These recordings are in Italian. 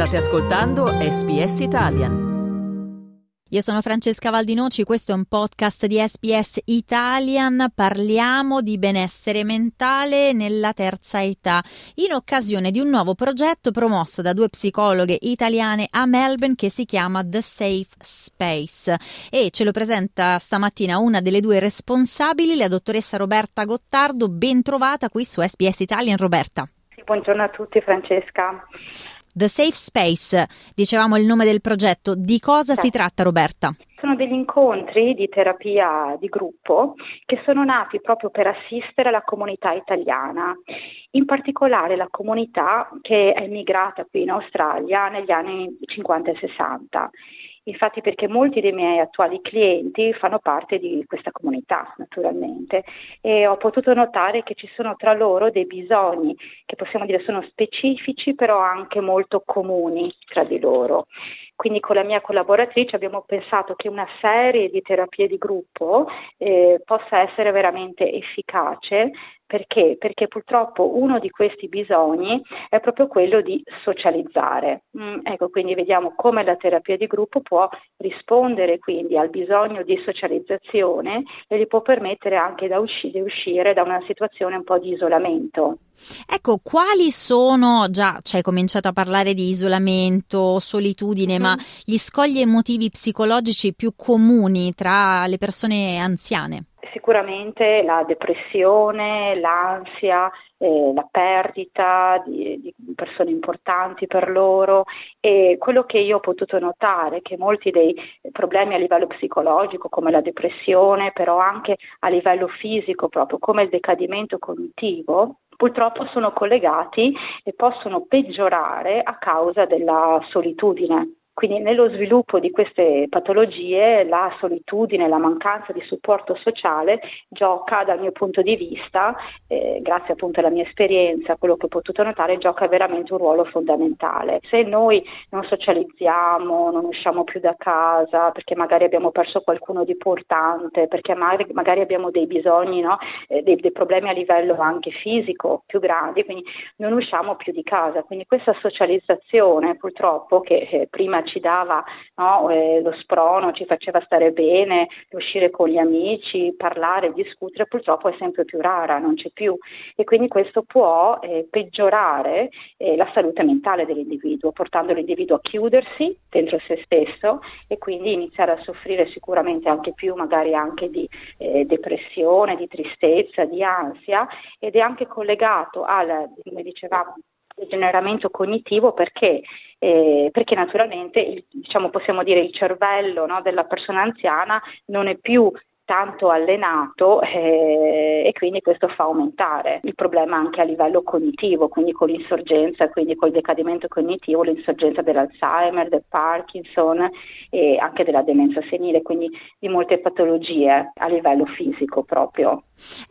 State ascoltando SBS Italian. Io sono Francesca Valdinoci, questo è un podcast di SBS Italian, parliamo di benessere mentale nella terza età, in occasione di un nuovo progetto promosso da due psicologhe italiane a Melbourne che si chiama The Safe Space e ce lo presenta stamattina una delle due responsabili, la dottoressa Roberta Gottardo, ben trovata qui su SBS Italian. Roberta. Buongiorno a tutti Francesca. The Safe Space, dicevamo il nome del progetto, di cosa sì. si tratta Roberta? Sono degli incontri di terapia di gruppo che sono nati proprio per assistere la comunità italiana, in particolare la comunità che è emigrata qui in Australia negli anni 50 e 60 infatti perché molti dei miei attuali clienti fanno parte di questa comunità naturalmente e ho potuto notare che ci sono tra loro dei bisogni che possiamo dire sono specifici però anche molto comuni tra di loro. Quindi con la mia collaboratrice abbiamo pensato che una serie di terapie di gruppo eh, possa essere veramente efficace perché? Perché purtroppo uno di questi bisogni è proprio quello di socializzare. Mm, ecco, quindi vediamo come la terapia di gruppo può rispondere quindi al bisogno di socializzazione e gli può permettere anche di uscire da una situazione un po' di isolamento. Ecco, quali sono, già ci hai cominciato a parlare di isolamento, solitudine, mm. ma gli scogli emotivi psicologici più comuni tra le persone anziane? Sicuramente la depressione, l'ansia, eh, la perdita di, di, persone importanti per loro e quello che io ho potuto notare è che molti dei problemi a livello psicologico come la depressione, però anche a livello fisico proprio come il decadimento cognitivo, purtroppo sono collegati e possono peggiorare a causa della solitudine. Quindi nello sviluppo di queste patologie la solitudine, la mancanza di supporto sociale gioca dal mio punto di vista, eh, grazie appunto alla mia esperienza, quello che ho potuto notare, gioca veramente un ruolo fondamentale. Se noi non socializziamo, non usciamo più da casa perché magari abbiamo perso qualcuno di importante, perché magari, magari abbiamo dei bisogni, no? eh, dei, dei problemi a livello anche fisico più grandi, quindi non usciamo più di casa. Quindi questa socializzazione purtroppo che eh, prima ci dava no, eh, lo sprono, ci faceva stare bene, uscire con gli amici, parlare, discutere, purtroppo è sempre più rara, non c'è più. E quindi questo può eh, peggiorare eh, la salute mentale dell'individuo, portando l'individuo a chiudersi dentro se stesso e quindi iniziare a soffrire sicuramente anche più magari anche di eh, depressione, di tristezza, di ansia ed è anche collegato al, come dicevamo, degeneramento cognitivo perché, eh, perché naturalmente il, diciamo, possiamo dire il cervello no, della persona anziana non è più tanto allenato eh, e quindi questo fa aumentare il problema anche a livello cognitivo, quindi con l'insorgenza, quindi col decadimento cognitivo, l'insorgenza dell'Alzheimer, del Parkinson e anche della demenza senile, quindi di molte patologie a livello fisico proprio.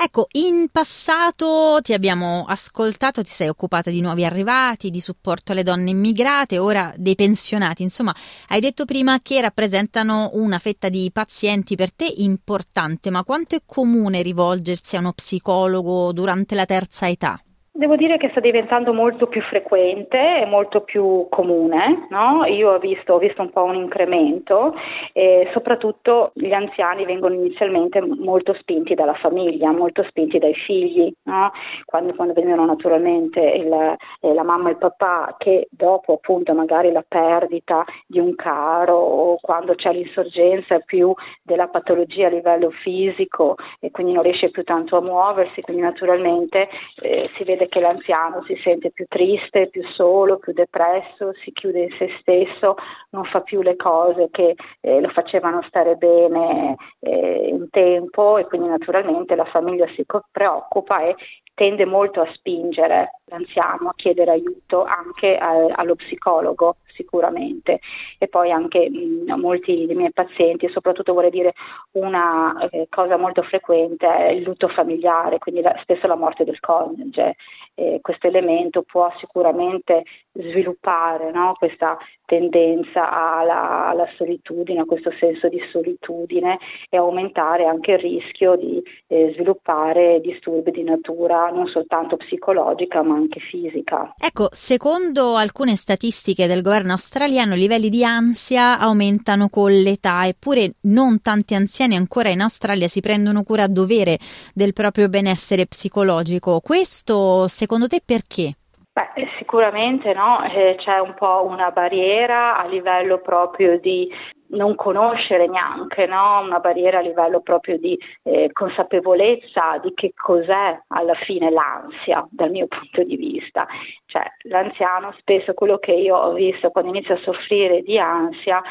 Ecco, in passato ti abbiamo ascoltato, ti sei occupata di nuovi arrivati, di supporto alle donne immigrate, ora dei pensionati, insomma, hai detto prima che rappresentano una fetta di pazienti per te importante importante, ma quanto è comune rivolgersi a uno psicologo durante la terza età? Devo dire che sta diventando molto più frequente e molto più comune, no? io ho visto, ho visto, un po' un incremento e soprattutto gli anziani vengono inizialmente molto spinti dalla famiglia, molto spinti dai figli, no? quando, quando vengono naturalmente il, eh, la mamma e il papà che dopo appunto magari la perdita di un caro o quando c'è l'insorgenza più della patologia a livello fisico e quindi non riesce più tanto a muoversi, quindi naturalmente eh, si vede che l'anziano si sente più triste, più solo, più depresso, si chiude in se stesso, non fa più le cose che eh, lo facevano stare bene eh, un tempo e quindi naturalmente la famiglia si preoccupa e tende molto a spingere l'anziano a chiedere aiuto anche a, allo psicologo sicuramente. E poi anche mh, molti dei miei pazienti, soprattutto vorrei dire una eh, cosa molto frequente è il lutto familiare, quindi la, spesso la morte del coniuge. Eh, questo elemento può sicuramente sviluppare no? questa tendenza alla, alla, solitudine, a questo senso di solitudine e aumentare anche il rischio di eh, sviluppare disturbi di natura non soltanto psicologica ma anche fisica. Ecco, secondo alcune statistiche del governo australiano i livelli di ansia aumentano con l'età, eppure non tanti anziani ancora in Australia si prendono cura a dovere del proprio benessere psicologico. Questo secondo te perché? Beh, sicuramente no? eh, c'è un po' una barriera a livello proprio di non conoscere neanche, no? una barriera a livello proprio di eh, consapevolezza di che cos'è alla fine l'ansia dal mio punto di vista. Cioè, l'anziano spesso quello che io ho visto quando inizia a soffrire di ansia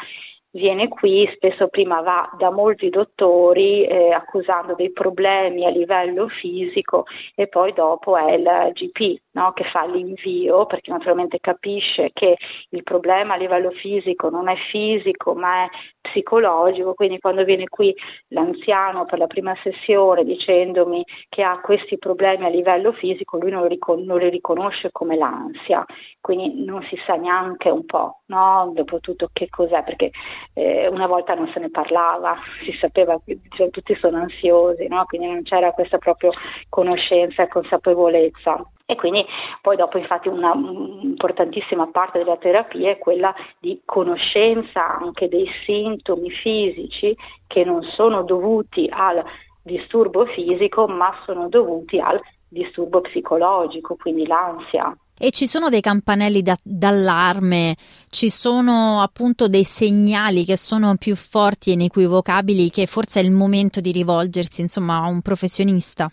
viene qui, spesso prima va da molti dottori eh, accusando dei problemi a livello fisico e poi dopo è il GP no, che fa l'invio perché naturalmente capisce che il problema a livello fisico non è fisico ma è psicologico, quindi quando viene qui l'anziano per la prima sessione dicendomi che ha questi problemi a livello fisico, lui non, ricon- non li riconosce come l'ansia, quindi non si sa neanche un po', no? dopo tutto che cos'è, perché eh, una volta non se ne parlava, si sapeva cioè, tutti sono ansiosi, no? quindi non c'era questa proprio conoscenza e consapevolezza. E quindi poi dopo infatti una importantissima parte della terapia è quella di conoscenza anche dei sintomi fisici che non sono dovuti al disturbo fisico ma sono dovuti al disturbo psicologico, quindi l'ansia. E ci sono dei campanelli da, d'allarme, ci sono appunto dei segnali che sono più forti e inequivocabili che forse è il momento di rivolgersi insomma a un professionista.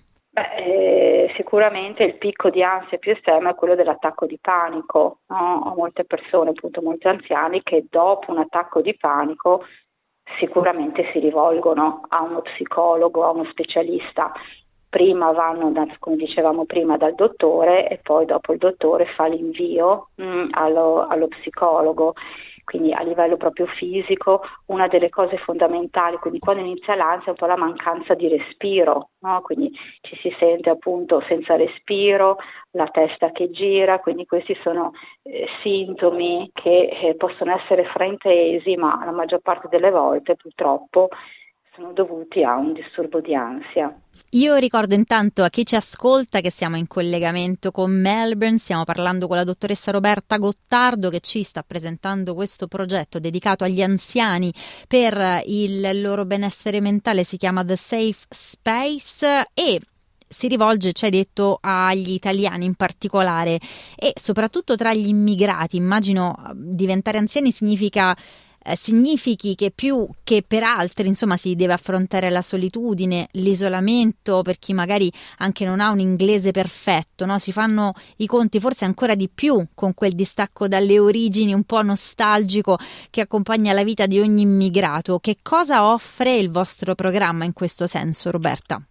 Sicuramente il picco di ansia più estremo è quello dell'attacco di panico. No? Ho molte persone, appunto molti anziani, che dopo un attacco di panico sicuramente si rivolgono a uno psicologo, a uno specialista prima vanno, da, come dicevamo prima, dal dottore e poi dopo il dottore fa l'invio mh, mm, allo, allo psicologo quindi a livello proprio fisico una delle cose fondamentali, quindi quando inizia l'ansia è un po' la mancanza di respiro, no? quindi ci si sente appunto senza respiro, la testa che gira, quindi questi sono eh, sintomi che eh, possono essere fraintesi, ma la maggior parte delle volte purtroppo sono dovuti a un disturbo di ansia. Io ricordo intanto a chi ci ascolta che siamo in collegamento con Melbourne, stiamo parlando con la dottoressa Roberta Gottardo che ci sta presentando questo progetto dedicato agli anziani per il loro benessere mentale, si chiama The Safe Space e si rivolge, ci hai detto, agli italiani in particolare e soprattutto tra gli immigrati. Immagino diventare anziani significa eh, significhi che più che per altri, insomma, si deve affrontare la solitudine, l'isolamento per chi magari anche non ha un inglese perfetto, no? Si fanno i conti forse ancora di più con quel distacco dalle origini un po' nostalgico che accompagna la vita di ogni immigrato. Che cosa offre il vostro programma in questo senso, Roberta?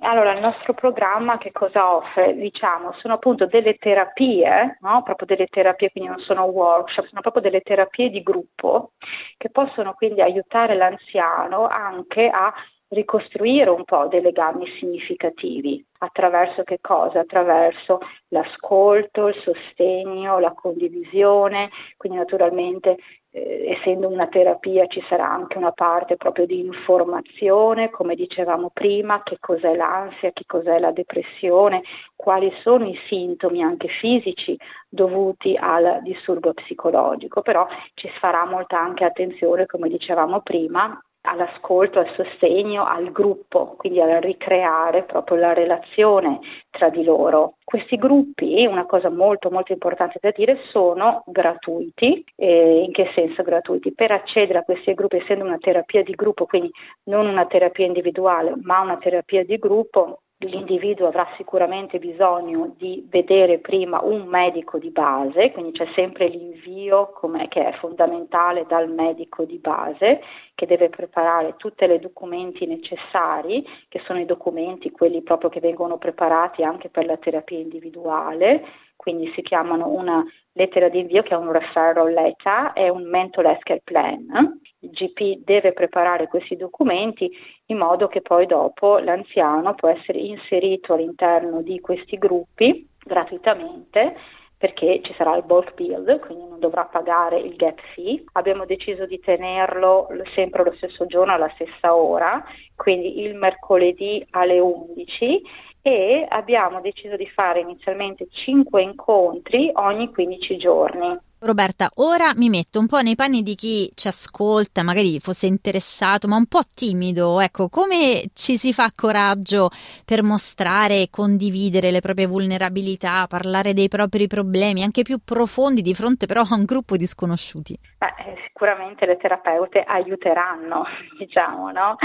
Allora, il nostro programma che cosa offre? Diciamo, sono appunto delle terapie, no? proprio delle terapie, quindi non sono workshop, sono proprio delle terapie di gruppo che possono quindi aiutare l'anziano anche a ricostruire un po' dei legami significativi. Attraverso che cosa? Attraverso l'ascolto, il sostegno, la condivisione, quindi naturalmente eh, essendo una terapia ci sarà anche una parte proprio di informazione, come dicevamo prima, che cos'è l'ansia, che cos'è la depressione, quali sono i sintomi anche fisici dovuti al disturbo psicologico, però ci farà molta anche attenzione, come dicevamo prima, all'ascolto, al sostegno, al gruppo, quindi a ricreare proprio la relazione tra di loro. Questi gruppi, una cosa molto molto importante da dire, sono gratuiti. Eh, in che senso gratuiti? Per accedere a questi gruppi, essendo una terapia di gruppo, quindi non una terapia individuale, ma una terapia di gruppo, l'individuo avrà sicuramente bisogno di vedere prima un medico di base, quindi c'è sempre l'invio che è fondamentale dal medico di base che deve preparare tutti i documenti necessari, che sono i documenti quelli proprio che vengono preparati anche per la terapia individuale, quindi si chiamano una lettera di invio che è un referral letter e un mental health care plan. Il GP deve preparare questi documenti in modo che poi dopo l'anziano può essere inserito all'interno di questi gruppi gratuitamente perché ci sarà il bulk build, quindi non dovrà pagare il gap fee. Abbiamo deciso di tenerlo sempre lo stesso giorno alla stessa ora, quindi il mercoledì alle 11 e abbiamo deciso di fare inizialmente 5 incontri ogni 15 giorni. Roberta, ora mi metto un po' nei panni di chi ci ascolta, magari fosse interessato, ma un po' timido. Ecco, come ci si fa coraggio per mostrare e condividere le proprie vulnerabilità, parlare dei propri problemi, anche più profondi, di fronte però a un gruppo di sconosciuti? Beh, sicuramente le terapeute aiuteranno, diciamo, no?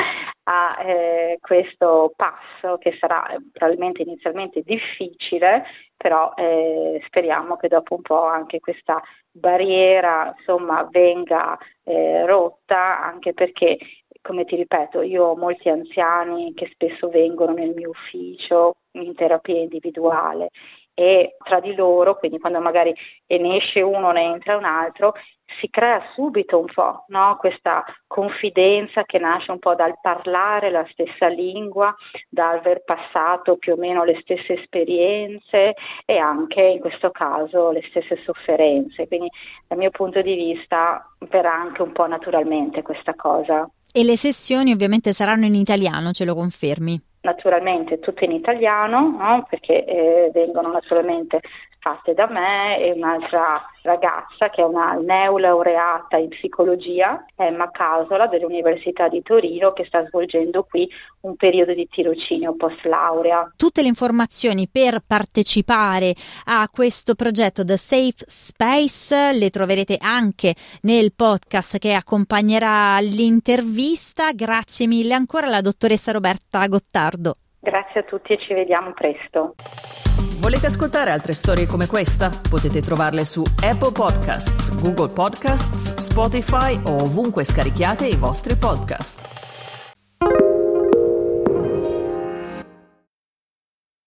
a eh, questo passo che sarà probabilmente inizialmente difficile, però eh, speriamo che dopo un po' anche questa barriera insomma, venga eh, rotta, anche perché come ti ripeto, io ho molti anziani che spesso vengono nel mio ufficio in terapia individuale e tra di loro, quindi quando magari ne esce uno, ne entra un altro, si crea subito un po' no? questa confidenza che nasce un po' dal parlare la stessa lingua, dal aver passato più o meno le stesse esperienze e anche in questo caso le stesse sofferenze. Quindi dal mio punto di vista verrà anche un po' naturalmente questa cosa. E le sessioni ovviamente saranno in italiano, ce lo confermi? Naturalmente tutte in italiano, no? perché eh, vengono naturalmente fatte da me e un'altra ragazza che è una neolaureata in psicologia, Emma Casola dell'Università di Torino che sta svolgendo qui un periodo di tirocinio post laurea. Tutte le informazioni per partecipare a questo progetto The Safe Space le troverete anche nel podcast che accompagnerà l'intervista. Grazie mille ancora alla dottoressa Roberta Gottardo. Grazie a tutti e ci vediamo presto. Volete ascoltare altre storie come questa? Potete trovarle su Apple Podcasts, Google Podcasts, Spotify o ovunque scarichiate i vostri podcast.